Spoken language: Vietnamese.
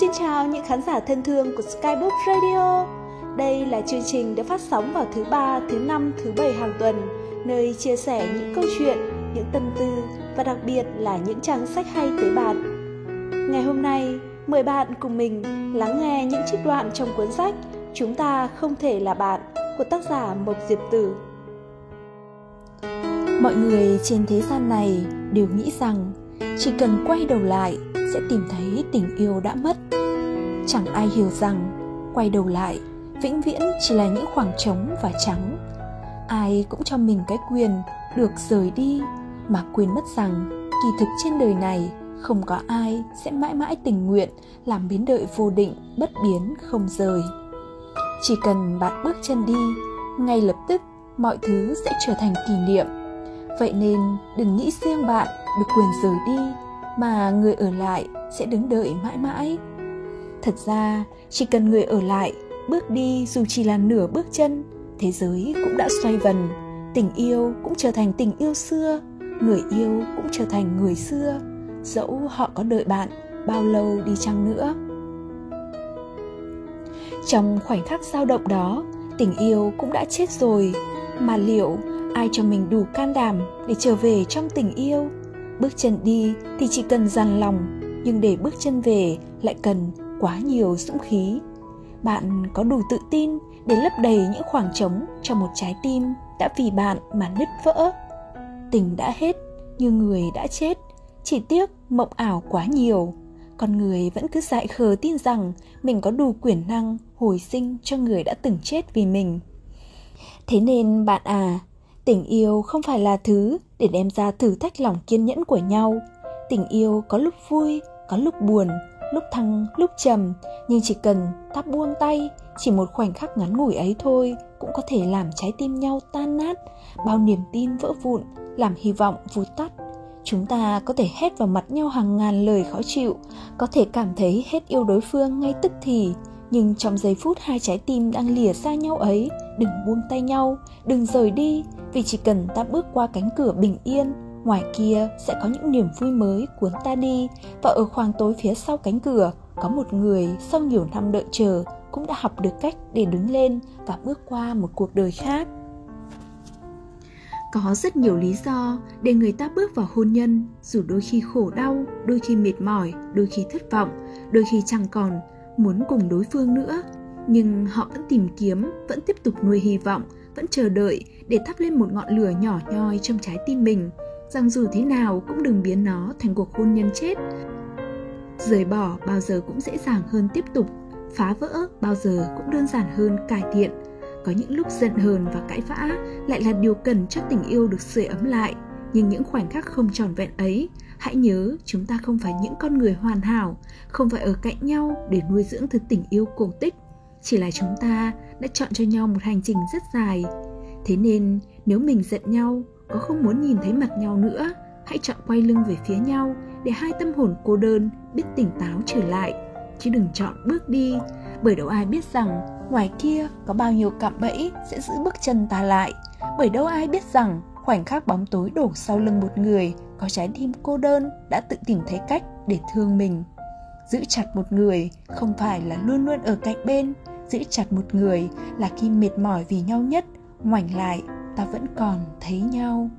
Xin chào những khán giả thân thương của Skybook Radio. Đây là chương trình được phát sóng vào thứ ba, thứ năm, thứ bảy hàng tuần, nơi chia sẻ những câu chuyện, những tâm tư và đặc biệt là những trang sách hay tới bạn. Ngày hôm nay, mời bạn cùng mình lắng nghe những trích đoạn trong cuốn sách Chúng ta không thể là bạn của tác giả Mộc Diệp Tử. Mọi người trên thế gian này đều nghĩ rằng chỉ cần quay đầu lại sẽ tìm thấy tình yêu đã mất. Chẳng ai hiểu rằng, quay đầu lại, vĩnh viễn chỉ là những khoảng trống và trắng. Ai cũng cho mình cái quyền được rời đi, mà quên mất rằng, kỳ thực trên đời này, không có ai sẽ mãi mãi tình nguyện làm biến đợi vô định, bất biến, không rời. Chỉ cần bạn bước chân đi, ngay lập tức mọi thứ sẽ trở thành kỷ niệm. Vậy nên đừng nghĩ riêng bạn được quyền rời đi mà người ở lại sẽ đứng đợi mãi mãi. Thật ra, chỉ cần người ở lại, bước đi dù chỉ là nửa bước chân, thế giới cũng đã xoay vần. Tình yêu cũng trở thành tình yêu xưa, người yêu cũng trở thành người xưa. Dẫu họ có đợi bạn bao lâu đi chăng nữa. Trong khoảnh khắc dao động đó, tình yêu cũng đã chết rồi. Mà liệu ai cho mình đủ can đảm để trở về trong tình yêu? Bước chân đi thì chỉ cần dằn lòng, nhưng để bước chân về lại cần quá nhiều dũng khí. Bạn có đủ tự tin để lấp đầy những khoảng trống cho một trái tim đã vì bạn mà nứt vỡ. Tình đã hết, như người đã chết, chỉ tiếc mộng ảo quá nhiều. Con người vẫn cứ dại khờ tin rằng mình có đủ quyền năng hồi sinh cho người đã từng chết vì mình. Thế nên bạn à tình yêu không phải là thứ để đem ra thử thách lòng kiên nhẫn của nhau. Tình yêu có lúc vui, có lúc buồn, lúc thăng, lúc trầm, nhưng chỉ cần ta buông tay, chỉ một khoảnh khắc ngắn ngủi ấy thôi cũng có thể làm trái tim nhau tan nát, bao niềm tin vỡ vụn, làm hy vọng vụt tắt. Chúng ta có thể hét vào mặt nhau hàng ngàn lời khó chịu, có thể cảm thấy hết yêu đối phương ngay tức thì nhưng trong giây phút hai trái tim đang lìa xa nhau ấy, đừng buông tay nhau, đừng rời đi, vì chỉ cần ta bước qua cánh cửa bình yên, ngoài kia sẽ có những niềm vui mới cuốn ta đi. Và ở khoảng tối phía sau cánh cửa, có một người sau nhiều năm đợi chờ cũng đã học được cách để đứng lên và bước qua một cuộc đời khác. Có rất nhiều lý do để người ta bước vào hôn nhân, dù đôi khi khổ đau, đôi khi mệt mỏi, đôi khi thất vọng, đôi khi chẳng còn muốn cùng đối phương nữa. Nhưng họ vẫn tìm kiếm, vẫn tiếp tục nuôi hy vọng, vẫn chờ đợi để thắp lên một ngọn lửa nhỏ nhoi trong trái tim mình. Rằng dù thế nào cũng đừng biến nó thành cuộc hôn nhân chết. Rời bỏ bao giờ cũng dễ dàng hơn tiếp tục. Phá vỡ bao giờ cũng đơn giản hơn cải thiện. Có những lúc giận hờn và cãi vã lại là điều cần cho tình yêu được sưởi ấm lại. Nhưng những khoảnh khắc không tròn vẹn ấy hãy nhớ, chúng ta không phải những con người hoàn hảo, không phải ở cạnh nhau để nuôi dưỡng thứ tình yêu cổ tích. Chỉ là chúng ta đã chọn cho nhau một hành trình rất dài. Thế nên, nếu mình giận nhau, có không muốn nhìn thấy mặt nhau nữa, hãy chọn quay lưng về phía nhau để hai tâm hồn cô đơn, biết tỉnh táo trở lại. Chứ đừng chọn bước đi, bởi đâu ai biết rằng ngoài kia có bao nhiêu cạm bẫy sẽ giữ bước chân ta lại. Bởi đâu ai biết rằng khoảnh khắc bóng tối đổ sau lưng một người có trái tim cô đơn đã tự tìm thấy cách để thương mình. Giữ chặt một người không phải là luôn luôn ở cạnh bên. Giữ chặt một người là khi mệt mỏi vì nhau nhất, ngoảnh lại ta vẫn còn thấy nhau.